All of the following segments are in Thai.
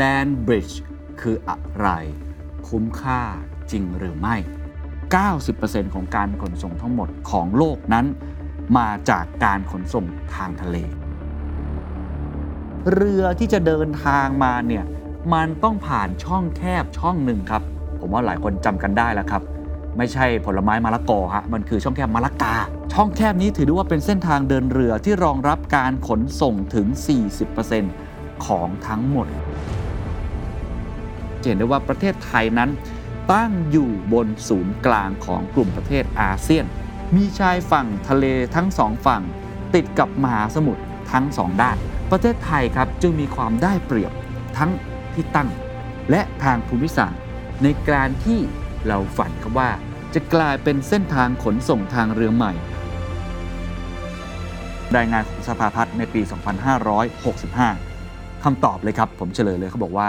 Land Bridge คืออะไร คุ้มค่าจริงหรือไม่ 90%ของการขนส่งทั้งหมดของโลกนั้น มาจากการขนส่งทางทะเล เรือที่จะเดินทางมาเนี่ยมันต้องผ่านช่องแคบช่องหนึ่งครับ ผมว่าหลายคนจำกันได้แล้วครับ ไม่ใช่ผลไม้มะละกอฮะมันคือช่องแคบมะละกา ช่องแคบนี้ถือได้ว่าเป็นเส้นทางเดินเรือที่รองรับการขนส่งถึง 40%ของทั้งหมด เห็นได้ว่าประเทศไทยนั้น ตั้งอยู่บนศูนย์กลางของกลุ่มประเทศอาเซียน มีชายฝั่งทะเลทั้งสองฝั่ง ติดกับมหาสมุทรทั้งสองด้าน ประเทศไทยครับจึงมีความได้เปรียบทั้งที่ตั้ง และทางภูมิศาสตร์ ในการที่เราฝันครับว่า จะกลายเป็นเส้นทางขนส่งทางเรือใหม่ รายงานของสภาพัฒน์ในปี 2565คำตอบเลยครับ ผมเฉลยเลยเขาบอกว่า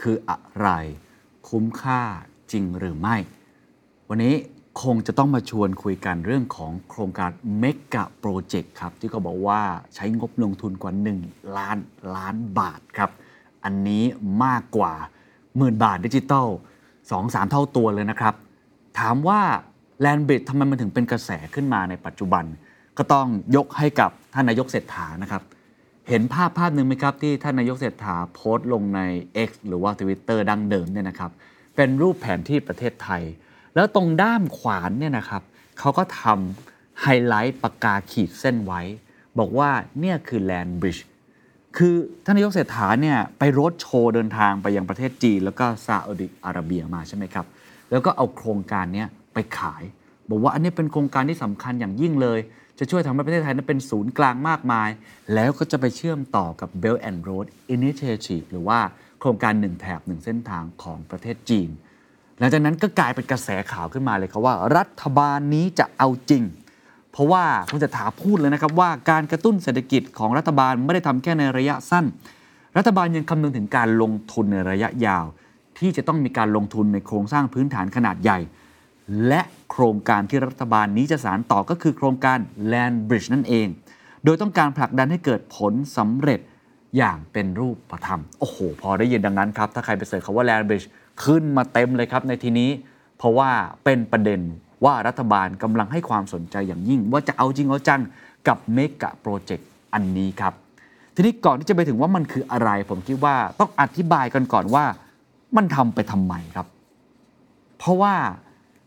คืออะไร คุ้มค่าจริงหรือไม่ วันนี้คงจะต้องมาชวนคุยกันเรื่องของโครงการ Mega Project ครับ ที่เขาบอกว่าใช้งบลงทุนกว่า 1 ล้านล้านบาทครับ อันนี้มากกว่าหมื่นบาทดิจิตอล2-3 เท่าตัวเลยนะครับ ถามว่า Land Bridge ทำไมมันถึงเป็นกระแสขึ้นมาในปัจจุบัน ก็ต้องยกให้กับท่านนายกเศรษฐานะครับ เห็นภาพภาพหนึ่งไหมครับ ที่ท่านนายกเศรษฐาโพสต์ลงใน X หรือว่า Twitter ดังเดิมเนี่ยนะครับ เป็นรูปแผนที่ประเทศไทย แล้วตรงด้ามขวานเนี่ยนะครับเขาก็ทำไฮไลท์ปากกาขีดเส้นไว้ บอกว่าเนี่ยคือแลนด์บริดจ์คือท่านนายกเศรษฐาเนี่ยไปรถโชว์เดินทางไปยังประเทศจีน แล้วก็ซาอุดิอาระเบียมาใช่ไหมครับ แล้วก็เอาโครงการนี้ไปขาย บอกว่าอันนี้เป็นโครงการที่สำคัญอย่างยิ่งเลย จะช่วยทำให้ประเทศไทยนั้นเป็นศูนย์กลางมากมาย แล้วก็จะไปเชื่อมต่อกับ Belt and Road Initiative หรือว่าโครงการหนึ่งแถบหนึ่งเส้นทางของประเทศจีน หลังจากนั้นก็กลายเป็นกระแสข่าวขึ้นมาเลยครับว่า รัฐบาลนี้จะเอาจริง เพราะว่าคุณจะถาพูดเลยนะครับว่าการกระตุ้นเศรษฐกิจของรัฐบาลไม่ได้ทำแค่ในระยะสั้น รัฐบาลยังคำนึงถึงการลงทุนในระยะยาว ที่จะต้องมีการลงทุนในโครงสร้างพื้นฐานขนาดใหญ่ และโครงการที่รัฐบาลนี้จะสานต่อก็คือโครงการ Land Bridge นั่นเอง โดยต้องการผลักดันให้เกิดผลสำเร็จอย่างเป็นรูปธรรม โอ้โห พอได้ยินดังนั้นครับ ถ้าใครไปเสิร์ชคำว่า Land Bridge ขึ้นมาเต็มเลยครับในทีนี้ เพราะว่าเป็นประเด็นว่ารัฐบาลกำลังให้ความสนใจอย่างยิ่ง ว่าจะเอาจริงเอาจังกับเมกะโปรเจกต์อันนี้ครับ ทีนี้ก่อนที่จะไปถึงว่ามันคืออะไร ผมคิดว่าต้องอธิบายกันก่อนว่า มันทำไปทำไมครับ เพราะว่า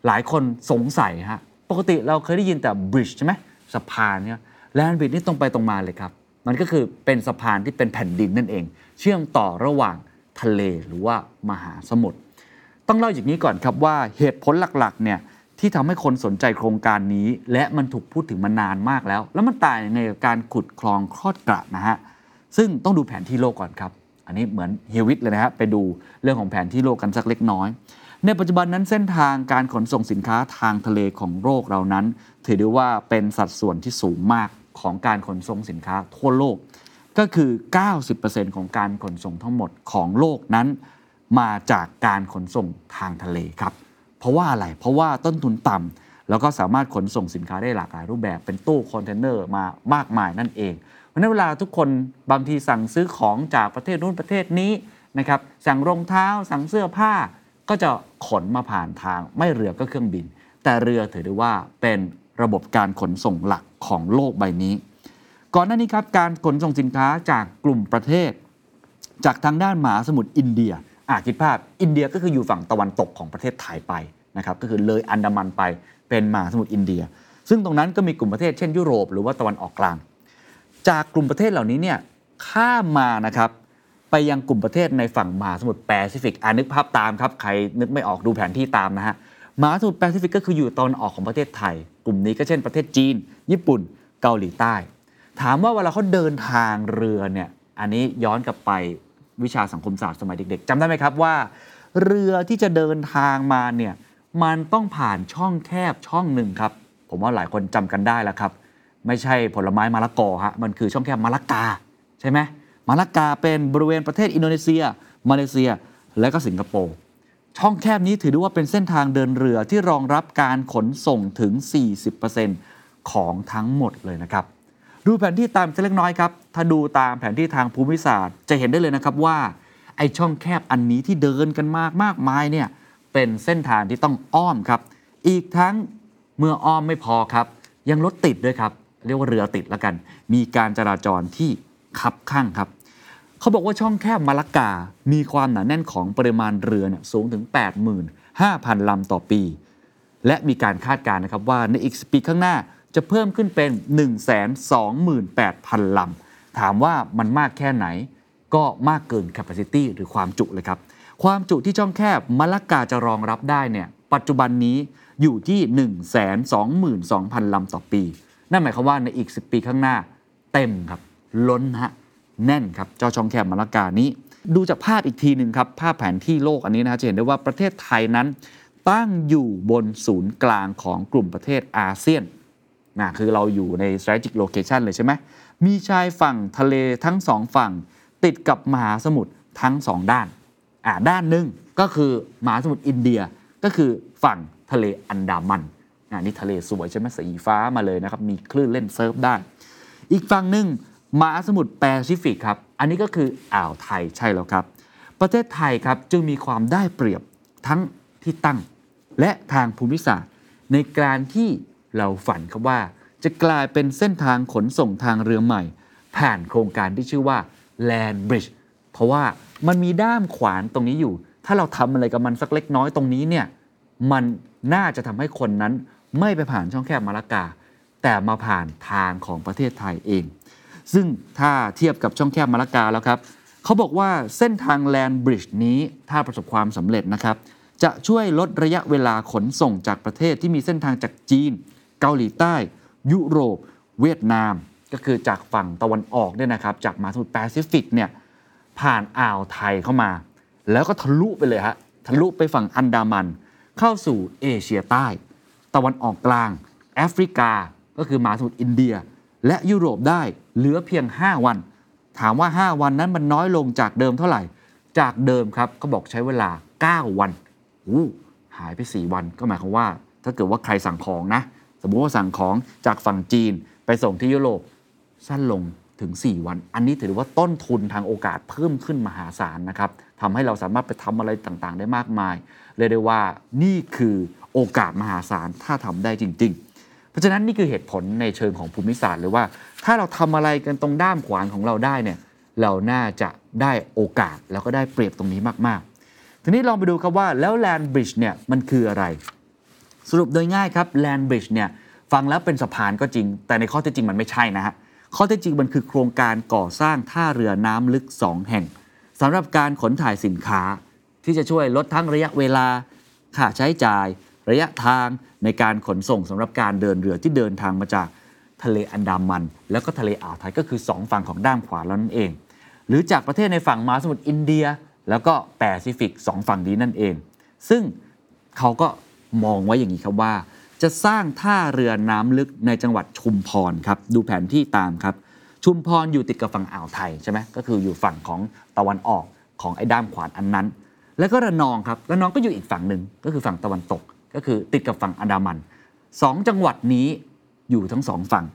หลายคนสงสัยฮะปกติเราเคยได้ยินแต่ bridge ใช่ไหมสะพานเนี่ยแลนบริดนี่ตรงไปตรงมาเลยครับ มันก็คือเป็นสะพานที่เป็นแผ่นดินนั่นเอง เชื่อมต่อระหว่างทะเลหรือว่ามหาสมุทรต้องเล่าอย่างนี้ก่อนครับว่าเหตุผลหลักๆเนี่ยที่ทำให้คนสนใจโครงการนี้ และมันถูกพูดถึงมานานมากแล้ว แล้วมันตายในการขุดคลองคลอดกระนะฮะซึ่งต้องดูแผนที่โลกก่อนครับ อันนี้เหมือนเฮวิทเลยนะฮะไปดูเรื่องของแผนที่โลกกันสักเล็กน้อย ในปัจจุบันนั้นเส้นทางการขนส่งสินค้าทางทะเลของโลกเรานั้น ถือได้ว่าเป็นสัดส่วนที่สูงมากของการขนส่งสินค้าทั่วโลก ก็คือ 90%ของการขนส่งทั้งหมดของโลกนั้น มาจากการขนส่งทางทะเลครับ เพราะว่าอะไร เพราะว่าต้นทุนต่ำแล้วก็สามารถขนส่งสินค้าได้หลากหลายรูปแบบเป็นตู้คอนเทนเนอร์มามากมายนั่นเองเพราะฉะนั้นเวลาทุกคนบางทีสั่งซื้อของจากประเทศนู้นประเทศนี้นะครับสั่งรองเท้าสั่งเสื้อผ้า ก็จะขนมาผ่านทางไม่เรือก็เครื่องบิน แต่เรือถือได้ว่าเป็นระบบการขนส่งหลักของโลกใบนี้ ก่อนหน้านี้ครับการขนส่งสินค้าจากกลุ่มประเทศ จากทางด้านมหาสมุทรอินเดียอาคิดภาพอินเดียก็คืออยู่ฝั่งตะวันตกของประเทศไทยไปนะครับก็คือเลยอันดามันไปเป็นมหาสมุทรอินเดีย ซึ่งตรงนั้นก็มีกลุ่มประเทศเช่นยุโรปหรือว่าตะวันออกกลาง จากกลุ่มประเทศเหล่านี้เนี่ยข้ามมานะครับ ไปยังกลุ่มประเทศในฝั่งมหาสมุทรแปซิฟิกอ่านึกภาพตามครับ ใครนึกไม่ออกดูแผนที่ตามนะฮะมหาสมุทรแปซิฟิกก็คืออยู่ตอนออกของประเทศไทย กลุ่มนี้ก็เช่นประเทศจีน ญี่ปุ่นเกาหลีใต้ ถามว่าเวลาเขาเดินทางเรือเนี่ยอันนี้ย้อนกลับไปวิชาสังคมศาสตร์สมัยเด็ก ๆจำได้ไหมครับว่า เรือที่จะเดินทางมาเนี่ยมันต้องผ่านช่องแคบช่องหนึ่งครับ ผมว่าหลายคนจำกันได้แล้วครับ ไม่ใช่ผลไม้มะละกอฮะมันคือช่องแคบมะละกาใช่ไหม มะละกาเป็นบริเวณประเทศอินโดนีเซีย มาเลเซีย และก็สิงคโปร์ช่องแคบนี้ถือได้ว่าเป็นเส้นทางเดินเรือที่รองรับการขนส่งถึง 40%ของทั้งหมดเลยนะครับ ดูแผนที่ตามเล็กน้อยครับ ถ้าดูตามแผนที่ทางภูมิศาสตร์ จะเห็นได้เลยนะครับว่า ไอช่องแคบอันนี้ที่เดินกันมากมากมายเนี่ยเป็นเส้นทางที่ต้องอ้อมครับ อีกทั้งเมื่ออ้อมไม่พอครับ ยังรถติดด้วยครับ เรียกว่าเรือติดแล้วกัน มีการจราจรที่คับข้างครับ เขาบอกว่าช่องแคบมาละกา มีความหนาแน่นของปริมาณเรือเนี่ยสูงถึง 85,000 ลำต่อปี และมีการคาดการณ์นะครับว่าในอีกปีข้างหน้าจะเพิ่มขึ้นเป็น 128,000 ลำ ถามว่ามันมากแค่ไหน ก็มากเกิน capacity หรือความจุเลยครับ ความจุที่ช่องแคบมะละกาจะรองรับได้เนี่ย ปัจจุบันนี้อยู่ที่ 122,000 ลำต่อปี นั่นหมายความว่าในอีก 10 ปีข้างหน้า เต็มครับ ล้นฮะ แน่นครับเจ้าช่องแคบมะละกานี้ ดูจากภาพอีกทีหนึ่งครับภาพแผนที่โลกอันนี้นะฮะจะเห็นได้ว่าประเทศไทยนั้น ตั้งอยู่บนศูนย์กลางของกลุ่มประเทศอาเซียนนะคือเราอยู่ใน strategic location เลยใช่ไหมมีชายฝั่งทะเลทั้งสองฝั่ง ติดกับมหาสมุทรทั้งสองด้านอ่าด้านหนึ่งก็คือมหาสมุทรอินเดียก็คือฝั่งทะเลอันดามันอ่านี่ทะเลสวยใช่ไหมสีฟ้ามาเลยนะครับ มีคลื่นเล่นเซิร์ฟได้ อีกฝั่งหนึ่ง มหาสมุทรแปซิฟิกครับ อันนี้ก็คืออ่าวไทยใช่แล้วครับ ประเทศไทยครับจึงมีความได้เปรียบทั้งที่ตั้ง และทางภูมิศาสตร์ ในการที่เราฝันครับว่า จะกลายเป็นเส้นทางขนส่งทางเรือใหม่ ผ่านโครงการที่ชื่อว่า Land Bridge เพราะว่ามันมีด้ามขวานตรงนี้อยู่ ถ้าเราทำอะไรกับมันสักเล็กน้อยตรงนี้เนี่ยมันน่าจะทำให้คนนั้นไม่ไปผ่านช่องแคบมาละกา แต่มาผ่านทางของประเทศไทยเอง ซึ่งถ้าเทียบกับช่องแคบมาละกาแล้วครับเขาบอกว่าเส้นทางแลนบริดจ์นี้ถ้าประสบความสำเร็จนะครับ จะช่วยลดระยะเวลาขนส่งจากประเทศที่มีเส้นทางจากจีน เกาหลีใต้ ยุโรป เวียดนาม ก็คือจากฝั่งตะวันออกเนี่ยนะครับ จากมหาสมุทรแปซิฟิกเนี่ยผ่านอ่าวไทยเข้ามา แล้วก็ทะลุไปเลยฮะทะลุไปฝั่งอันดามัน เข้าสู่เอเชียใต้ ตะวันออกกลางแอฟริกาก็คือมหาสมุทรอินเดีย และยุโรปได้เหลือเพียง 5 วัน ถามว่า 5 วันนั้นมันน้อยลงจากเดิมเท่าไหร่ จากเดิมครับเขาบอกใช้เวลา 9 วันอู้หายไป 4 วันก็หมายความว่า ถ้าเกิดว่าใครสั่งของนะ สมมุติว่าสั่งของจากฝั่งจีนไปส่งที่ยุโรปสั้นลงถึง 4 วัน อันนี้ถือว่าต้นทุนทางโอกาสเพิ่มขึ้นมหาศาลนะครับทำให้เราสามารถไปทำอะไรต่างๆ ได้มากมายเรียกได้ว่านี่คือโอกาสมหาศาลถ้าทำได้จริง ๆ เพราะฉะนั้นนี่คือเหตุผลในเชิงของภูมิศาสตร์เลยว่า ถ้าเราทำอะไรกันตรงด้ามขวานของเราได้เนี่ยเราน่าจะได้โอกาสแล้วก็ได้เปรียบตรงนี้มากๆ ทีนี้ลองไปดูครับว่าแล้วแลนบริดจ์เนี่ยมันคืออะไร สรุปโดยง่ายครับ Land Bridge เนี่ยฟังแล้วเป็นสะพานก็จริง แต่ในข้อเท็จจริงมันไม่ใช่นะฮะข้อเท็จจริงมันคือโครงการก่อสร้างท่าเรือน้ำลึก 2 แห่งสำหรับการขนถ่ายสินค้าที่จะช่วยลดทั้งระยะเวลาค่าใช้จ่าย ระยะทางในการขนส่งสำหรับการเดินเรือที่เดินทางมาจากทะเลอันดามัน แล้วก็ทะเลอ่าวไทยก็คือ 2 ฝั่งของด้ามขวาแล้วนั่นเอง หรือจากประเทศในฝั่งมหาสมุทรอินเดีย แล้วก็แปซิฟิกสองฝั่งนี้นั่นเอง ซึ่งเขาก็มองไว้อย่างนี้ครับว่า จะสร้างท่าเรือน้ำลึกในจังหวัดชุมพรครับดูแผนที่ตามครับ ชุมพรอยู่ติดกับฝั่งอ่าวไทยใช่ไหมก็คืออยู่ฝั่งของตะวันออกของไอ้ด้ามขวานอันนั้น แล้วก็ระนองครับระนองก็อยู่อีกฝั่งหนึ่งก็คือฝั่งตะวันตก ก็คือติดกับฝั่งอันดามันสองจังหวัดนี้อยู่ทั้งสองฝั่ง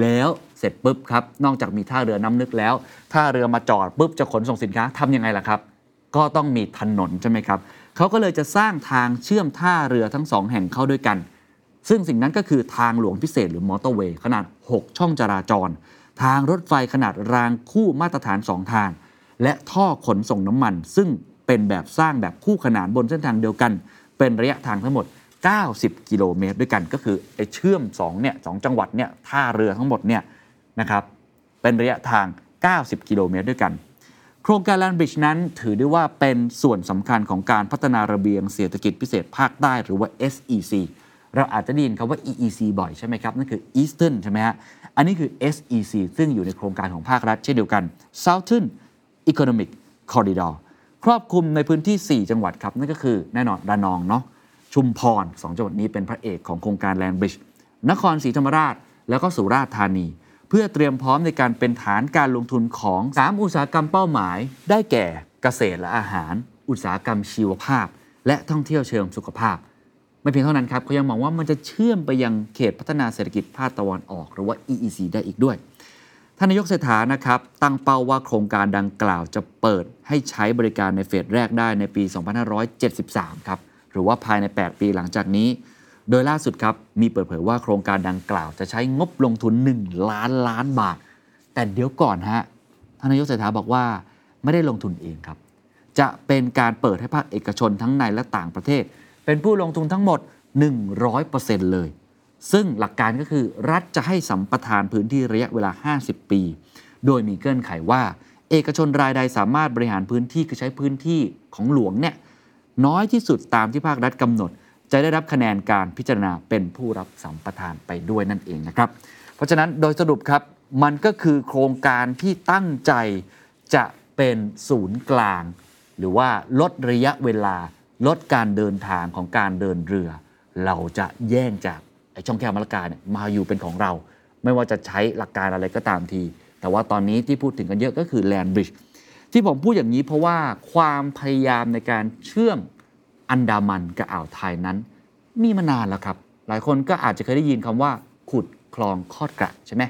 แล้วเสร็จปุ๊บครับ นอกจากมีท่าเรือน้ำลึกแล้วท่าเรือมาจอดปุ๊บจะขนส่งสินค้าทำยังไงล่ะครับ ก็ต้องมีถนนใช่ไหมครับเขาก็เลยจะสร้างทางเชื่อมท่าเรือทั้งสองแห่งเข้าด้วยกัน ซึ่งสิ่งนั้นก็คือทางหลวงพิเศษหรือมอเตอร์เวย์ขนาด 6 ช่องจราจร ทางรถไฟขนาดรางคู่มาตรฐาน 2 ทาง และท่อขนส่งน้ำมัน ซึ่งเป็นแบบสร้างแบบคู่ขนานบนเส้นทางเดียวกัน เป็นระยะทางทั้งหมด 90 กิโลเมตรด้วยกันก็คือไอ้เชื่อม2เนี่ยสองจังหวัดเนี่ยท่าเรือทั้งหมดเนี่ยนะครับเป็นระยะทาง 90 กิโลเมตรด้วยกัน โครงการแลนบริดจ์นั้นถือได้ว่าเป็นส่วนสำคัญของการพัฒนาระเบียงเศรษฐกิจพิเศษภาคใต้หรือว่า SEC เราอาจจะได้ยินคำว่า EEC บ่อยใช่ไหมครับ นั่นคือ Eastern ใช่ไหมฮะ อันนี้คือ SEC ซึ่งอยู่ในโครงการของภาครัฐเช่นเดียวกัน Southern Economic Corridor ครอบคลุมในพื้นที่ 4 จังหวัดครับ นั่นก็คือแน่นอนระนองเนาะชุมพร 2 จังหวัดนี้เป็นพระเอกของโครงการ Land Bridge นครศรีธรรมราช แล้วก็สุราษฎร์ธานี เพื่อเตรียมพร้อมในการเป็นฐานการลงทุนของ 3 อุตสาหกรรมเป้าหมาย ได้แก่เกษตรและอาหาร อุตสาหกรรมชีวภาพ และท่องเที่ยวเชิงสุขภาพ ไม่เพียงเท่านั้นครับเขายังมองว่ามันจะเชื่อมไปยังเขตพัฒนาเศรษฐกิจภาคตะวันออก หรือว่า EEC ได้อีกด้วย ท่านนายกเศรษฐานะครับตั้งเป้าว่าโครงการดังกล่าวจะเปิดให้ใช้บริการในเฟสแรกได้ในปี 2573 ครับหรือว่าภายใน 8 ปีหลังจากนี้ โดยล่าสุดครับมีเปิดเผยว่าโครงการดังกล่าวจะใช้งบลงทุน 1 ล้านล้านบาท แต่เดี๋ยวก่อนฮะท่านนายกเศรษฐาบอกว่าไม่ได้ลงทุนเองครับ จะเป็นการเปิดให้ภาคเอกชนทั้งในและต่างประเทศ เป็นผู้ลงทุนทั้งหมด 100%เลย ซึ่งหลักการก็คือรัฐจะให้สัมปทานพื้นที่ระยะเวลา 50 ปี โดยมีเงื่อนไขว่า เอกชนรายใดสามารถบริหารพื้นที่คือใช้พื้นที่ของหลวงเนี่ยน้อยที่สุดตามที่ภาครัฐกำหนด จะได้รับคะแนนการพิจารณาเป็นผู้รับสัมปทานไปด้วยนั่นเองนะครับ เพราะฉะนั้นโดยสรุปครับมันก็คือโครงการที่ตั้งใจจะเป็นศูนย์กลาง หรือว่าลดระยะเวลา ลดการเดินทางของการเดินเรือ เราจะแย่งจาก อ้ช่องแคบมะละกาเนี่ยมาอยู่เป็นของเรา ไม่ว่าจะใช้หลักการอะไรก็ตามที แต่ว่าตอนนี้ที่พูดถึงกันเยอะก็คือ Land Bridge ที่ผมพูดอย่างนี้เพราะว่าความพยายามในการเชื่อมอันดามันกับอ่าวไทยนั้น มีมานานแล้วครับ หลายคนก็อาจจะเคยได้ยินคำว่า ขุดคลองคอดกระใช่ไหม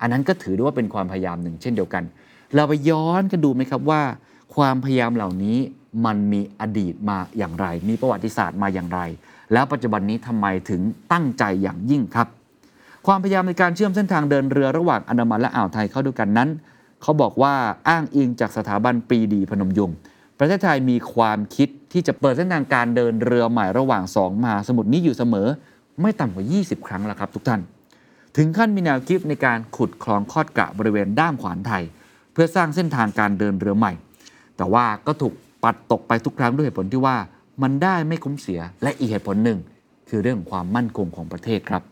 อันนั้นก็ถือได้ว่าเป็นความพยายามหนึ่งเช่นเดียวกัน เราไปย้อนกันดูไหมครับว่า ความพยายามเหล่านี้มันมีอดีตมาอย่างไร มีประวัติศาสตร์มาอย่างไร แล้วปัจจุบันนี้ทำไมถึงตั้งใจอย่างยิ่งครับ ความพยายามในการเชื่อมเส้นทางเดินเรือระหว่างอันดามันและอ่าวไทยเข้าด้วยกันนั้น เขาบอกว่าอ้างอิงจากสถาบันปรีดีพนมยงค์ประเทศไทยมีความคิดที่จะเปิดเส้นทางการเดินเรือใหม่ระหว่างสองมหาสมุทรนี้อยู่เสมอ ไม่ต่ำกว่า 20 ครั้งแล้วครับทุกท่าน ถึงขั้นมีแนวคิดในการขุดคลองคอดกะบริเวณด้ามขวานไทย เพื่อสร้างเส้นทางการเดินเรือใหม่ แต่ว่าก็ถูกปัดตกไปทุกครั้งด้วยเหตุผลที่ว่า มันได้ไม่คุ้มเสียและอีกเหตุผลหนึ่ง คือเรื่องของความมั่นคงของประเทศครับ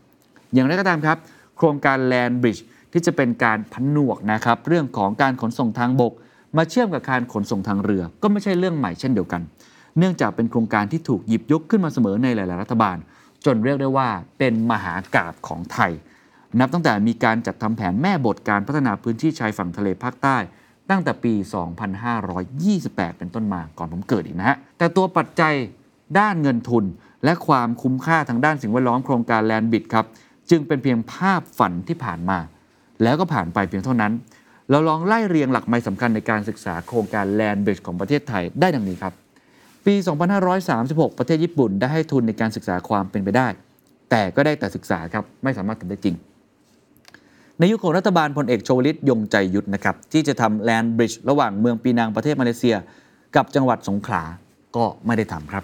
อย่างไรก็ตามครับ โครงการ Land Bridge ที่จะเป็นการผนวกนะครับเรื่องของการขนส่งทางบก มาเชื่อมกับการขนส่งทางเรือ ก็ไม่ใช่เรื่องใหม่เช่นเดียวกัน เนื่องจากเป็นโครงการที่ถูกหยิบยกขึ้นมาเสมอในหลาย ๆ รัฐบาล จนเรียกได้ว่าเป็นมหากาบของไทย นับตั้งแต่มีการจัดทำแผนแม่บทการพัฒนาพื้นที่ชายฝั่งทะเลภาคใต้ ตั้งแต่ปี 2528 เป็นต้นมาก่อนผมเกิดอีกนะฮะ แต่ตัวปัจจัยด้านเงินทุน และความคุ้มค่าทางด้านสิ่งแวดล้อมโครงการแลนบิดครับ จึงเป็นเพียงภาพฝันที่ผ่านมา แล้วก็ผ่านไปเพียงเท่านั้น เราลองไล่เรียงหลักไม้สำคัญในการศึกษาโครงการแลนบิดของประเทศไทยได้ดังนี้ครับ ปี 2536 ประเทศญี่ปุ่นได้ให้ทุนในการศึกษาความเป็นไปได้ แต่ก็ได้แต่ศึกษาครับไม่สามารถทำได้จริง ในยุคของรัฐบาลพลเอกโชวลิตยงใจยุทธนะครับที่จะทำแลนบริดจ์ระหว่างเมืองปีนังประเทศมาเลเซีย กับจังหวัดสงขลาก็ไม่ได้ทำครับ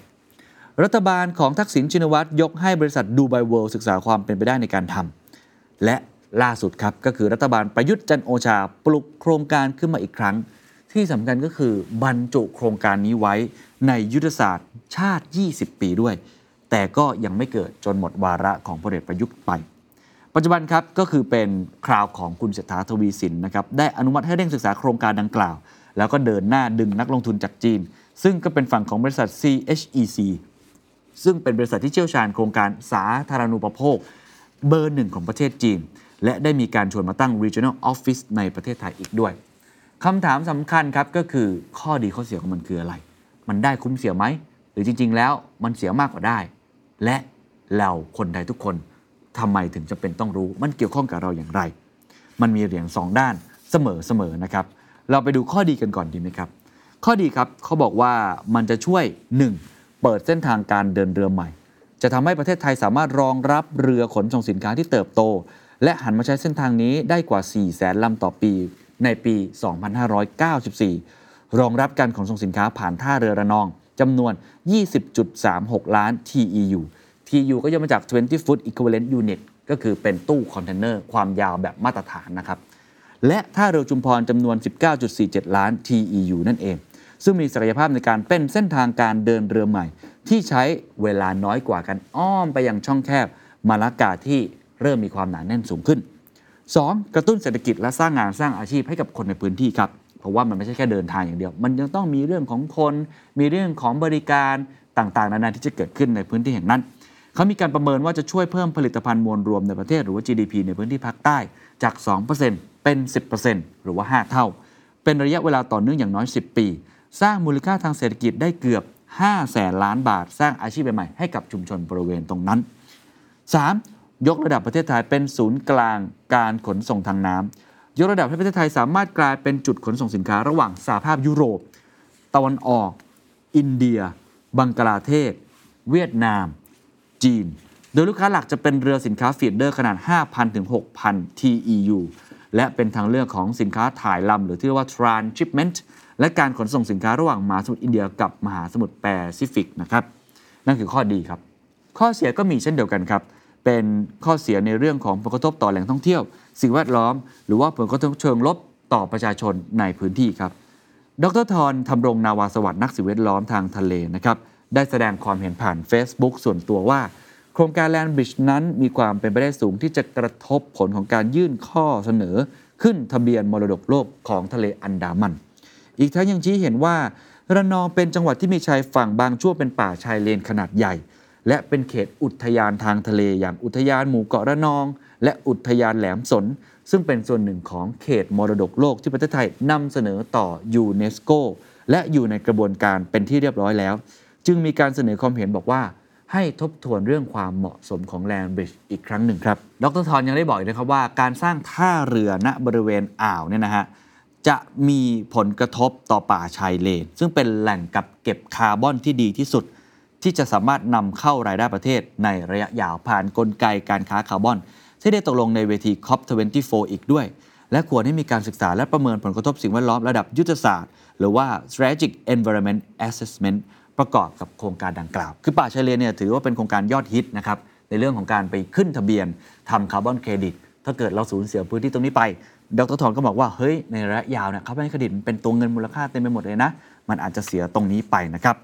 รัฐบาลของทักษิณชินวัตรยกให้บริษัทดูไบเวิลด์ศึกษาความเป็นไปได้ในการทำและล่าสุดครับก็คือรัฐบาลประยุทธ์จันโอชาปลุกโครงการขึ้นมาอีกครั้ง ที่สำคัญก็คือบรรจุโครงการนี้ไว้ในยุทธศาสตร์ชาติ 20 ปีด้วย แต่ก็ยังไม่เกิดจนหมดวาระของพลเอกประยุทธ์ไป ปัจจุบันครับก็คือเป็นคราวของคุณเศรษฐาทวีสินนะครับได้อนุมัติให้เร่งศึกษาโครงการดังกล่าว แล้วก็เดินหน้าดึงนักลงทุนจากจีน ซึ่งก็เป็นฝั่งของบริษัท CHEC ซึ่งเป็นบริษัทที่เชี่ยวชาญโครงการสาธารณูปโภค เบอร์หนึ่งของประเทศจีน และได้มีการชวนมาตั้ง regional office ในประเทศไทยอีกด้วยคำถามสำคัญครับก็คือข้อดีข้อเสียของมันคืออะไร มันได้คุ้มเสียไหม หรือจริง ๆ แล้วมันเสียมากกว่าได้ และเราคนใดทุกคน ทำไมถึงจะเป็นต้องรู้ มันเกี่ยวข้องกับเราอย่างไร มันมีเหรียญสองด้านเสมอเสมอนะครับ เราไปดูข้อดีกันก่อนดีไหมครับ ข้อดีครับเขาบอกว่ามันจะช่วย 1. เปิดเส้นทางการเดินเรือใหม่ จะทำให้ประเทศไทยสามารถรองรับเรือขนส่งสินค้าที่เติบโต และหันมาใช้เส้นทางนี้ได้กว่า4แสนลำต่อปีในปี 2594 รองรับการขนส่งสินค้าผ่านท่าเรือระนองจำนวน 20.36 ล้าน TEU TEU ก็ย่อมาจาก 20 foot equivalent unit ก็คือเป็นตู้คอนเทนเนอร์ความยาวแบบมาตรฐานนะครับ และท่าเรือชุมพรจำนวน 19.47 ล้าน TEU นั่นเอง ซึ่งมีศักยภาพในการเป็นเส้นทางการเดินเรือใหม่ ที่ใช้เวลาน้อยกว่ากันอ้อมไปยังช่องแคบมาลากาที่เริ่มมีความหนาแน่นสูงขึ้น 2. กระตุ้นเศรษฐกิจและสร้างงานสร้างอาชีพให้กับคนในพื้นที่ครับ เพราะว่ามันไม่ใช่แค่เดินทางอย่างเดียว มันยังต้องมีเรื่องของคน มีเรื่องของบริการต่างๆ นานาที่จะเกิดขึ้นในพื้นที่แห่งนั้น เขามีการประเมินว่าจะช่วยเพิ่มผลิตภัณฑ์มวลรวมในประเทศหรือว่า GDP ในพื้นที่ภาคใต้จาก 2%เป็น 10%หรือว่า 5 เท่า เป็นระยะเวลาต่อเนื่องอย่างน้อย 10 ปี สร้างมูลค่าทางเศรษฐกิจได้เกือบ 5 แสนล้านบาท สร้างอาชีพใหม่ให้กับชุมชนบริเวณตรงนั้น 3. ยกระดับประเทศไทยเป็นศูนย์กลางการขนส่งทางน้ำยกระดับให้ประเทศไทยสามารถกลายเป็นจุดขนส่งสินค้าระหว่างสหภาพยุโรป ตะวันออก อินเดีย บังกลาเทศ เวียดนาม จีน โดยลูกค้าหลักจะเป็นเรือสินค้า feeder ขนาด 5,000ถึง6,000 TEU และเป็นทางเลือกของสินค้าถ่ายลำหรือที่เรียกว่า transshipment และการขนส่งสินค้าระหว่างมหาสมุทรอินเดียกับมหาสมุทรแปซิฟิกนะครับนั่นคือข้อดีครับ ข้อเสียก็มีเช่นเดียวกันครับ เป็นข้อเสียในเรื่องของผลกระทบต่อแหล่งท่องเที่ยว สิ่งแวดล้อม หรือว่าผลกระทบเชิงลบต่อประชาชนในพื้นที่ครับ ดรทรทำรงนาวาสวัสดิ์นักสิ่งแวดล้อมทางทะเลนะครับ ได้แสดงความเห็นผ่าน Facebook ส่วนตัวว่า โครงการแลนบริดจ์นั้นมีความเป็นไปได้สูงที่จะกระทบผลของการยื่นข้อเสนอ ขึ้นทะเบียนมรดกโลกของทะเลอันดามัน อีกทั้งยังชี้เห็นว่าระนองเป็นจังหวัดที่มีชายฝั่งบางช่วงเป็นป่าชายเลนขนาดใหญ่ และเป็นเขตอุทยานทางทะเล อย่างอุทยานหมู่เกาะระนอง และอุทยานแหลมสน ซึ่งเป็นส่วนหนึ่งของเขตมรดกโลกที่ประเทศไทยนำเสนอต่อยูเนสโกและอยู่ในกระบวนการเป็นที่เรียบร้อยแล้ว จึงมีการเสนอความเห็นบอกว่า ให้ทบทวนเรื่องความเหมาะสมของแลนบริดจ์อีกครั้งหนึ่งครับ ดรทอนยังได้บอกอีกนะครับว่า การสร้างท่าเรือณบริเวณอ่าวเนี่ยนะฮะจะมีผลกระทบต่อป่าชายเลน ซึ่งเป็นแหล่งกับเก็บคาร์บอนที่ดีที่สุด ที่จะสามารถนำเข้ารายได้ประเทศในระยะยาวผ่านนกลไกการค้าคาร์บอน ที่ได้ตกลงในเวที COP24 อีกด้วย และควรให้มีการศึกษาและประเมินผลกระทบสิ่งแวดล้อมระดับยุทธศาสตร์ หรือว่า strategic environment assessment ประกอบกับโครงการดังกล่าว คือป่าชายเลนเนี่ยถือว่าเป็นโครงการยอดฮิตนะครับในเรื่องของการไปขึ้นทะเบียนทำคาร์บอนเครดิตถ้าเกิดเราสูญเสียพื้นที่ตรงนี้ไป ดรทอนก็บอกว่า เฮ้ย ในระยะยาวเนี่ยคาร์บอนเครดิตมันเป็นตัวเงินมูลค่าเต็มไปหมดเลยนะ มันอาจจะเสียตรงนี้ไปนะครับ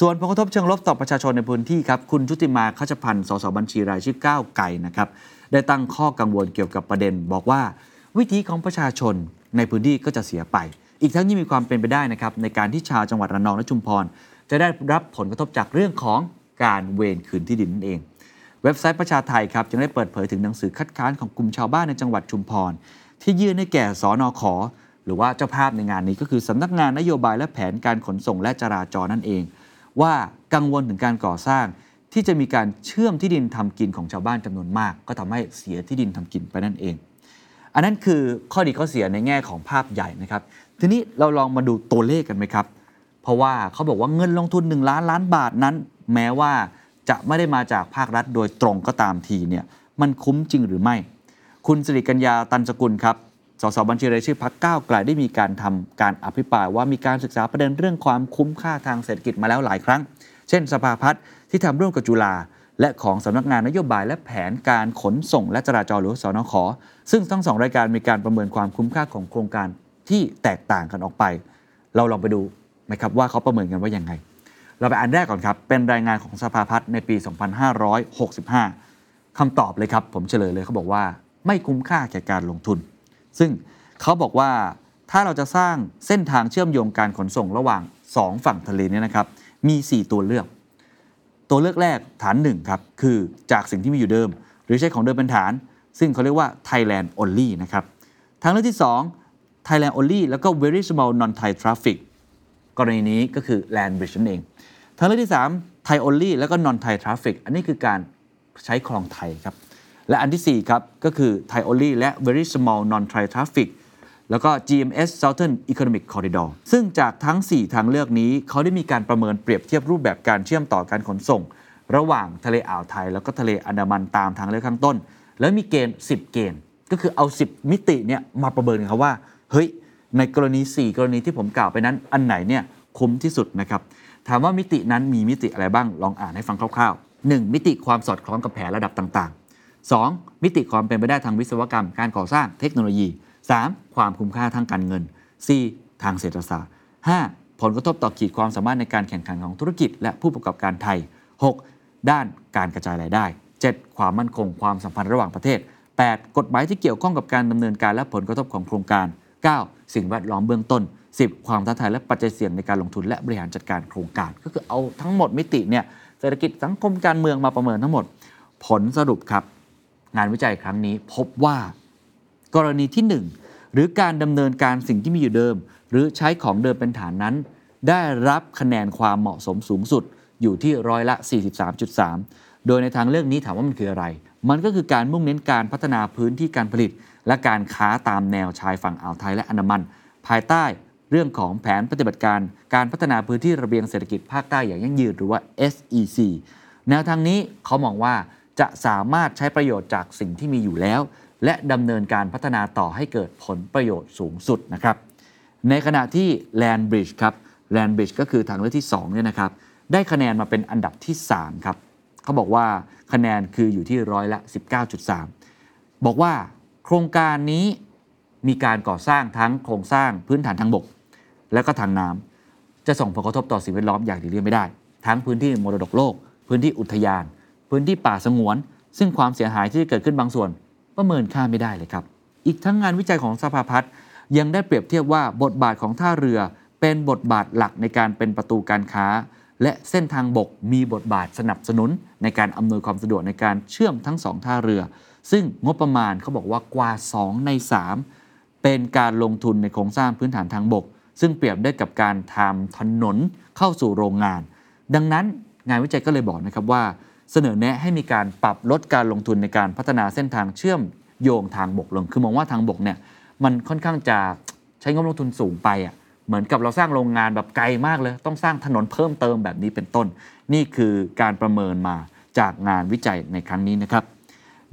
ส่วนผลกระทบเชิงลบต่อประชาชนในพื้นที่ครับ คุณชุติมา คชพันธ์ สสบัญชีรายชื่อก้าวไกลนะครับ ได้ตั้งข้อกังวลเกี่ยวกับประเด็น บอกว่า วิถีของประชาชนในพื้นที่ก็จะเสียไป อีกทั้งยังมีความเป็นไปได้นะครับในการที่ชาวจังหวัดระนองและชุมพร จะได้รับผลกระทบจากเรื่องของการเวรคืนที่ดินนั่นเอง เว็บไซต์ประชาไทยครับจึงได้เปิดเผยถึงหนังสือคัดค้านของกลุ่มชาวบ้านในจังหวัดชุมพร ที่ยื่นให้แก่สอนอขอ หรือว่าเจ้าภาพในงานนี้ก็คือสำนักงานนโยบายและแผนการขนส่งและจราจรนั่นเอง ว่ากังวลถึงการก่อสร้างที่จะมีการเชื่อมที่ดินทำกินของชาวบ้านจำนวนมาก ก็ทำให้เสียที่ดินทำกินไปนั่นเอง อันนั้นคือข้อดีข้อเสียในแง่ของภาพใหญ่นะครับ ทีนี้เราลองมาดูตัวเลขกันไหมครับ เพราะว่าเขาบอกว่าเงินลงทุน 1 ล้านล้านบาทนั้น แม้ว่าจะไม่ได้มาจากภาครัฐโดยตรงก็ตามทีเนี่ยมันคุ้มจริงหรือไม่ คุณสิริกัญญาตันสกุลครับสสบัญชีรายชื่อพักก้าวไกลได้มีการทำการอภิปรายว่ามีการศึกษาประเด็นเรื่องความคุ้มค่าทางเศรษฐกิจมาแล้วหลายครั้ง เช่น สภาพัฒน์ที่ทำร่วมกับจุฬาและของสำนักงานนโยบายและแผนการขนส่งและจราจรหรือสนขซึ่งทั้งสองรายการมีการประเมินความคุ้มค่าของโครงการที่แตกต่างกันออกไป เราลองไปดู ไหมครับว่าเขาประเมินกันว่ายังไง เราไปอันแรกก่อนครับ เป็นรายงานของสภาพัฒน์ในปี 2565คำตอบเลยครับ ผมเฉลยเลยเขาบอกว่า ไม่คุ้มค่าแก่การลงทุน ซึ่งเขาบอกว่าถ้าเราจะสร้างเส้นทางเชื่อมโยงการขนส่งระหว่าง 2 ฝั่งทะเลเนี่ยนะครับมี 4 ตัวเลือก ตัวเลือกแรกฐาน1ครับคือจากสิ่งที่มีอยู่เดิม หรือใช้ของเดิมเป็นฐาน ซึ่งเขาเรียกว่า Thailand only นะครับทางเลือกที่ 2 Thailand only แล้วก็ very small non Thai traffic กรณีนี้ก็คือ land bridge นั่นเองทางเลือกที่3 Thai only แล้วก็ non Thai traffic อันนี้คือการใช้คลองไทยครับ และอันที่4ครับก็คือ Thai only และ very small non Thai traffic แล้วก็ GMS Southern Economic Corridor ซึ่งจากทั้ง 4 ทางเลือกนี้ เขาได้มีการประเมินเปรียบเทียบรูปแบบการเชื่อมต่อการขนส่ง ระหว่างทะเลอ่าวไทย แล้วก็ทะเลอันดามันตามทางเลือกข้างต้น แล้วมีเกณฑ์ 10 เกณฑ์ ก็คือเอา 10 มิติเนี่ยมาประเมินกันครับว่า เฮ้ย ในกรณี 4 กรณีที่ผมกล่าวไปนั้น อันไหนเนี่ยคุ้มที่สุดนะครับ ถามว่ามิตินั้นมีมิติอะไรบ้าง ลองอ่านให้ฟังคร่าวๆ 1. มิติความสอดคล้องกับแผนระดับต่างๆ 2. มิติความเป็นไปได้ทางวิศวกรรม การก่อสร้างเทคโนโลยี 3. ความคุ้มค่าทางการเงิน 4. ทางเศรษฐศาสตร์ 5. ผลกระทบต่อขีดความสามารถในการแข่งขันของธุรกิจ และผู้ประกอบการไทย 6. ด้านการกระจายรายได้ 7. ความมั่นคงความสัมพันธ์ระหว่างประเทศ 8. กฎหมายที่เกี่ยวข้องกับการดำเนินการและผลกระทบของโครงการ 9 สิ่งแวดล้อมเบื้องต้น 10 ความท้าทายและปัจจัยเสี่ยงในการลงทุนและบริหารจัดการโครงการ ก็คือเอาทั้งหมดมิติเนี่ยเศรษฐกิจสังคมการเมืองมาประเมินทั้งหมด ผลสรุปครับ งานวิจัยครั้งนี้พบว่า กรณีที่ 1 หรือการดำเนินการสิ่งที่มีอยู่เดิม หรือใช้ของเดิมเป็นฐานนั้น ได้รับคะแนนความเหมาะสมสูงสุดอยู่ที่ร้อยละ 43.3 โดยในทางเลือกนี้ถามว่ามันคืออะไร มันก็คือการมุ่งเน้นการพัฒนาพื้นที่การผลิต และการค้าตามแนวชายฝั่งอ่าวไทยและอันดามัน ภายใต้เรื่องของแผนปฏิบัติการการพัฒนาพื้นที่ระเบียงเศรษฐกิจภาคใต้อย่างยั่งยืนหรือว่า SEC แนวทางนี้เขามองว่าจะสามารถใช้ประโยชน์จากสิ่งที่มีอยู่แล้ว และดำเนินการพัฒนาต่อให้เกิดผลประโยชน์สูงสุดนะครับ ในขณะที่ Land Bridge ครับ Land Bridge ก็คือทางเลือกที่2เนี่ยนะครับ ได้คะแนนมาเป็นอันดับที่ 3 ครับ เขาบอกว่าคะแนนคืออยู่ที่ร้อยละ 19.3 บอกว่า โครงการนี้มีการก่อสร้างทั้งโครงสร้างพื้นฐานทางบก และก็ทางน้ำจะส่งผลกระทบต่อสิ่งแวดล้อมอย่างหลีกเลี่ยงไม่ได้ ทั้งพื้นที่มรดกโลก พื้นที่อุทยาน พื้นที่ป่าสงวน ซึ่งความเสียหายที่จะเกิดขึ้นบางส่วน ประเมินค่าไม่ได้เลยครับ อีกทั้งงานวิจัยของสภาพัฒน์ยังได้เปรียบเทียบว่าบทบาทของท่าเรือเป็นบทบาทหลักในการเป็นประตูการค้า และเส้นทางบกมีบทบาทสนับสนุน ในการอำนวยความสะดวกในการเชื่อมทั้งสองท่าเรือ ซึ่งงบประมาณเขาบอกว่ากว่า 2 ใน 3 เป็นการลงทุนในโครงสร้างพื้นฐานทางบก ซึ่งเปรียบได้กับการทำถนนเข้าสู่โรงงาน ดังนั้นงานวิจัยก็เลยบอกนะครับว่า เสนอแนะให้มีการปรับลดการลงทุนในการพัฒนาเส้นทางเชื่อมโยงทางบกลง คือมองว่าทางบกเนี่ยมันค่อนข้างจะใช้งบลงทุนสูงไปอะเหมือนกับเราสร้างโรงงานแบบไกลมากเลย ต้องสร้างถนนเพิ่มเติมแบบนี้เป็นต้น นี่คือการประเมินมาจากงานวิจัยในครั้งนี้นะครับ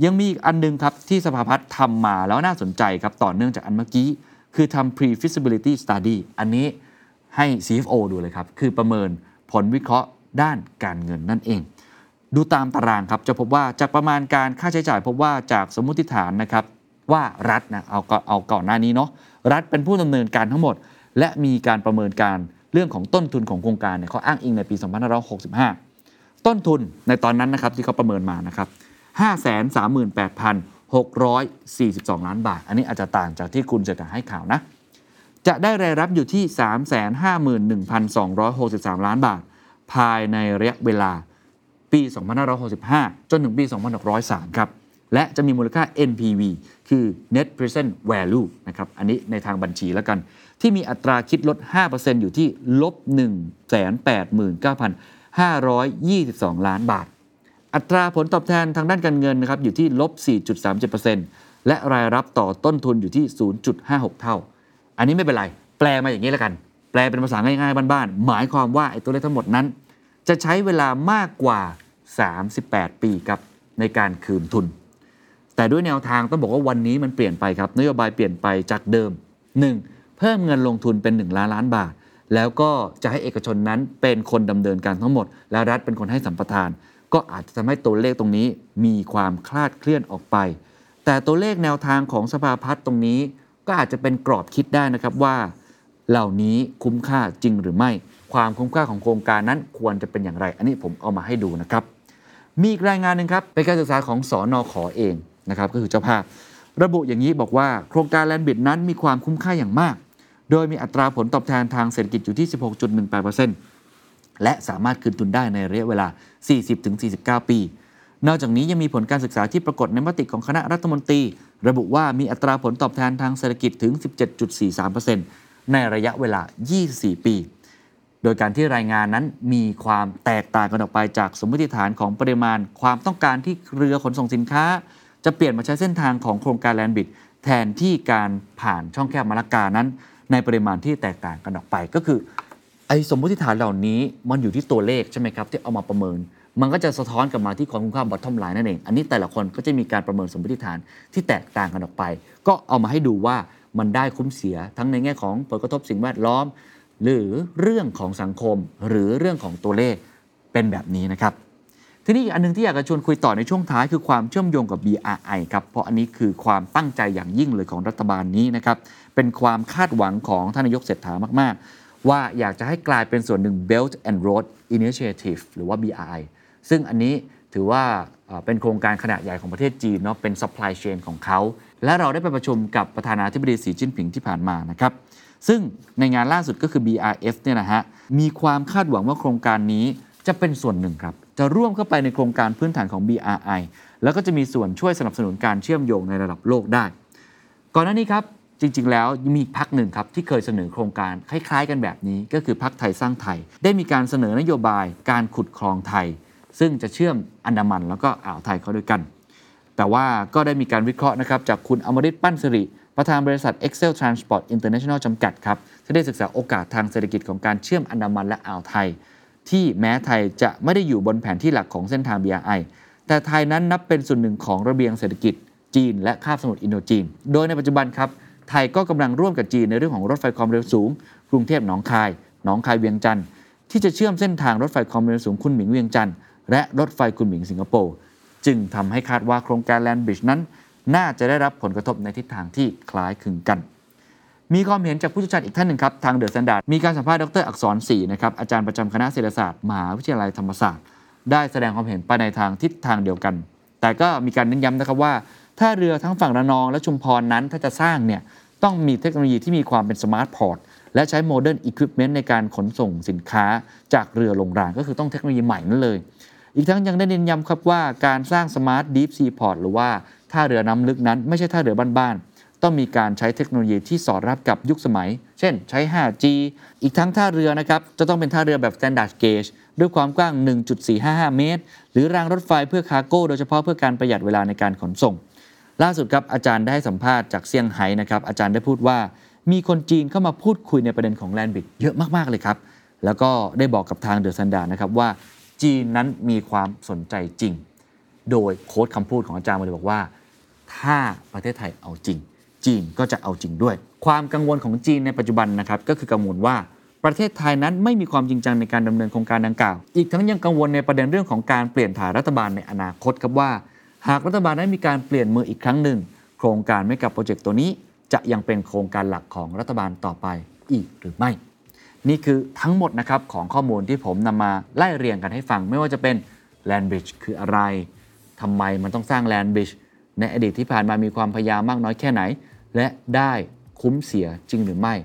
ยังมีอีกอันหนึงครับที่สภาพัฒน์ทำมาแล้วน่าสนใจครับต่อเนื่องจากอันเมื่อกี้ คือทำ pre-feasibility study อันนี้ให้ CFO ดูเลยครับ คือประเมินผลวิเคราะห์ด้านการเงินนั่นเอง ดูตามตารางครับ จะพบว่าจากประมาณการค่าใช้จ่ายพบว่าจากสมมติฐานนะครับว่ารัฐนะเอาก็เอาก่อนหน้านี้เนาะรัฐเป็นผู้ดำเนินการทั้งหมด และมีการประเมินการเรื่องของต้นทุนของโครงการเนี่ยเขาอ้างอิงในปี 2565 ต้นทุนในตอนนั้นนะครับที่เขาประเมินมานะครับ 538,642 ล้านบาท อันนี้อาจจะต่างจากที่คุณเศรษฐาให้ข่าวนะ จะได้รายรับอยู่ที่ 351,263 ล้านบาท ภายในระยะเวลาปี 2565 จนถึงปี 2603 ครับ และจะมีมูลค่า NPV คือ Net Present Value นะครับ อันนี้ในทางบัญชีแล้วกัน ที่มีอัตราคิดลด 5%อยู่ที่ลบ189,522 ล้านบาท อัตราผลตอบแทนทางด้านการเงินนะครับอยู่ที่ลบ 4.37%และรายรับต่อต้นทุนอยู่ที่ 0.56 เท่า อันนี้ไม่เป็นไร แปลมาอย่างนี้แล้วกัน แปลเป็นภาษาง่ายๆ บ้านๆ หมายความว่าไอ้ตัวเลขทั้งหมดนั้น จะใช้เวลามากกว่า 38 ปีครับในการคืนทุน แต่ด้วยแนวทางต้องบอกว่าวันนี้มันเปลี่ยนไปครับนโยบายเปลี่ยนไปจากเดิม 1. เพิ่มเงินลงทุนเป็น 1 ล้านล้านบาท แล้วก็จะให้เอกชนนั้นเป็นคนดำเนินการทั้งหมด และรัฐเป็นคนให้สัมปทาน ก็อาจจะทำให้ตัวเลขตรงนี้มีความคลาดเคลื่อนออกไป แต่ตัวเลขแนวทางของสภาพัฒน์ตรงนี้ ก็อาจจะเป็นกรอบคิดได้นะครับว่า เหล่านี้คุ้มค่าจริงหรือไม่ ความคุ้มค่าของโครงการนั้นควรจะเป็นอย่างไร อันนี้ผมเอามาให้ดูนะครับ มีอีกรายงานหนึ่งครับเป็นการศึกษาของสอนอขอเองนะครับก็คือเจ้าภาพ ระบุอย่างนี้บอกว่าโครงการแลนบิดนั้นมีความคุ้มค่าอย่างมาก โดยมีอัตราผลตอบแทนทางเศรษฐกิจอยู่ที่ 16.18% และสามารถคืนทุนได้ในระยะเวลา 40-49 ปี นอกจากนี้ยังมีผลการศึกษาที่ปรากฏในมติของคณะรัฐมนตรี ระบุว่ามีอัตราผลตอบแทนทางเศรษฐกิจถึง 17.43%ในระยะเวลา 24 ปี โดยการที่รายงานนั้นมีความแตกต่างกันออกไปจากสมมติฐานของปริมาณ ความต้องการที่เรือขนส่งสินค้า จะเปลี่ยนมาใช้เส้นทางของโครงการแลนบิดแทนที่การผ่านช่องแคบมาลากานั้น ในปริมาณที่แตกต่างกันออกไปก็คือ ไอ้สมมติฐานเหล่านี้มันอยู่ที่ตัวเลขใช่ไหมครับที่เอามาประเมิน มันก็จะสะท้อนกลับมาที่ความคุ้มค่า bottom line นั่นเองอันนี้แต่ละคนก็จะมีการประเมินสมมติฐานที่แตกต่างกันออกไป ก็เอามาให้ดูว่ามันได้คุ้มเสียทั้งในแง่ของผลกระทบสิ่งแวดล้อม หรือเรื่องของสังคม หรือเรื่องของตัวเลขเป็นแบบนี้นะครับทีนี้อีกอันหนึงที่อยากจะชวนคุยต่อในช่วงท้ายคือความเชื่อมโยงกับ BRI ครับ เพราะอันนี้คือความตั้งใจอย่างยิ่งเลยของรัฐบาลนี้นะครับ เป็นความคาดหวังของท่านนายกเศรษฐามาก ๆ ว่าอยากจะให้กลายเป็นส่วนหนึ่ง Belt and Road Initiative หรือว่า BRI ซึ่งอันนี้ถือว่าเป็นโครงการขนาดใหญ่ของประเทศจีนเนาะเป็น supply chain ของเขา และเราได้ไปประชุมกับประธานาธิบดีสีจิ้นผิงที่ผ่านมานะครับ ซึ่งในงานล่าสุดก็คือ BRF เนี่ยนะฮะ มีความคาดหวังว่าโครงการนี้จะเป็นส่วนหนึ่งครับ จะร่วมเข้าไปในโครงการพื้นฐานของ BRI แล้วก็จะมีส่วนช่วยสนับสนุนการเชื่อมโยงในระดับโลกได้ ก่อนหน้านี้ครับ จริง ๆ แล้วมีพักหนึ่งครับที่เคยเสนอโครงการคล้าย ๆ กันแบบนี้ก็คือพักไทยสร้างไทย ได้มีการเสนอนโยบายการขุดคลองไทย ซึ่งจะเชื่อมอันดามันแล้วก็อ่าวไทยเข้าด้วยกัน แต่ว่าก็ได้มีการวิเคราะห์นะครับจากคุณอมริตปั้นสิริประธานบริษัท Excel Transport International จำกัดครับที่ได้ศึกษาโอกาสทางเศรษฐกิจของการเชื่อมอันดามันและอ่าวไทย ที่แม้ไทยจะไม่ได้อยู่บนแผนที่หลักของเส้นทาง BRI แต่ไทยนั้นนับเป็นส่วนหนึ่งของระเบียงเศรษฐกิจจีน และคาบสมุทรอินโดจีน โดยในปัจจุบันครับ ไทยก็กำลังร่วมกับจีนในเรื่องของรถไฟความเร็วสูง กรุงเทพหนองคาย หนองคายเวียงจันทร์ที่จะเชื่อมเส้นทางรถไฟความเร็วสูงคุนหมิงเวียงจันทน์และรถไฟคุนหมิงสิงคโปร์จึงทำให้คาดว่าโครงการแลนด์บริดจ์นั้น น่าจะได้รับผลกระทบในทิศทางที่คล้ายคลึงกัน มีความเห็นจากผู้เชี่ยวชาญอีกท่านหนึ่งครับ ทางเดอะ s แ a นดาร์ดมีการสัมภาษณ์ดรอักษรศรีนะครับอาจารย์ประจำคณะเศรษฐศาสตร์มหาวิทยาลัยธรรมศาสตร์ ได้แสดงความเห็นไปในทางทิศทางเดียวกัน แต่ก็มีการเน้นย้ำนะครับว่า ท่าเรือทั้งฝั่งระนองและชุมพรนั้นถ้าจะสร้างเนี่ยต้องมีเทคโนโลยีที่มีความเป็น smart port และใช้ modern อุปกรณ์ในการขนส่งสินค้าจากเรือลงรางก็คือต้องเทคโนโลยีใหม่นั่นเลย อีกทั้งยังได้เน้นย้ำครับว่าการสร้าง smart deep sea port หรือว่าท่าเรือน้ำลึกนั้น ไม่ใช่ท่าเรือบ้านๆต้องมีการใช้เทคโนโลยีที่สอดรับกับยุคสมัย เช่น ใช้ 5G อีกทั้งท่าเรือนะครับจะต้องเป็นท่าเรือแบบ Standard Gauge ด้วยความกว้าง 1.455 เมตร หรือรางรถไฟเพื่อ cargo โดยเฉพาะเพื่อการประหยัดเวลาในการขนส่ง ล่าสุดครับอาจารย์ได้สัมภาษณ์จากเซี่ยงไฮ้นะครับอาจารย์ได้พูดว่า มีคนจีนเข้ามาพูดคุยในประเด็นของแลนด์บริดจ์เยอะมากๆเลยครับ แล้วก็ได้บอกกับทาง The Standard นะครับว่าจีนนั้นมีความสนใจจริง โดย quote คำพูดของอาจารย์มาเลยบอกว่า ถ้าประเทศไทยเอาจริง จีนก็จะเอาจริงด้วย ความกังวลของจีนในปัจจุบันนะครับก็คือกังวลว่าประเทศไทยนั้นไม่มีความจริงจังในการดำเนินโครงการดังกล่าว อีกทั้งยังกังวลในประเด็นเรื่องของการเปลี่ยนถ่ายรัฐบาลในอนาคตครับว่า หากรัฐบาลได้มีการเปลี่ยนมืออีกครั้งหนึ่ง โครงการไม่กับโปรเจกต์ตัวนี้ จะยังเป็นโครงการหลักของรัฐบาลต่อไปอีกหรือไม่ นี่คือทั้งหมดนะครับของข้อมูลที่ผมนำมาไล่เรียงกันให้ฟัง ไม่ว่าจะเป็น Land Bridge คืออะไรทำไมมันต้องสร้าง Land Bridge ในอดีตที่ผ่านมามีความพยายามมากน้อยแค่ไหน และได้คุ้มเสียจริงหรือไม่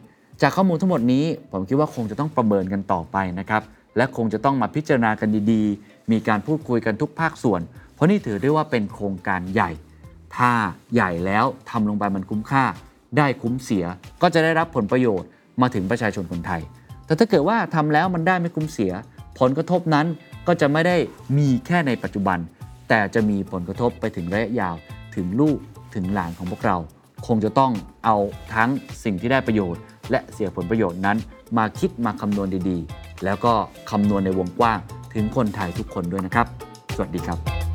จากข้อมูลทั้งหมดนี้ผมคิดว่าคงจะต้องประเมินกันต่อไปนะครับและคงจะต้องมาพิจารณากันดีๆ มีการพูดคุยกันทุกภาคส่วน ราะนี่ถือได้ว่าเป็นโครงการใหญ่ ถ้าใหญ่แล้วทำลงไปมันคุ้มค่า ได้คุ้มเสียก็จะได้รับผลประโยชน์มาถึงประชาชนคนไทย แต่ถ้าเกิดว่าทำแล้วมันได้ไม่คุ้มเสีย ผลกระทบนั้นก็จะไม่ได้มีแค่ในปัจจุบัน แต่จะมีผลกระทบไปถึงระยะยาวถึงลูกถึงหลานของพวกเรา คงจะต้องเอาทั้งสิ่งที่ได้ประโยชน์ และเสียผลประโยชน์นั้น มาคิดมาคำนวณดีๆ แล้วก็คำนวณในวงกว้างถึงคนไทยทุกคนด้วยนะครับ สวัสดีครับ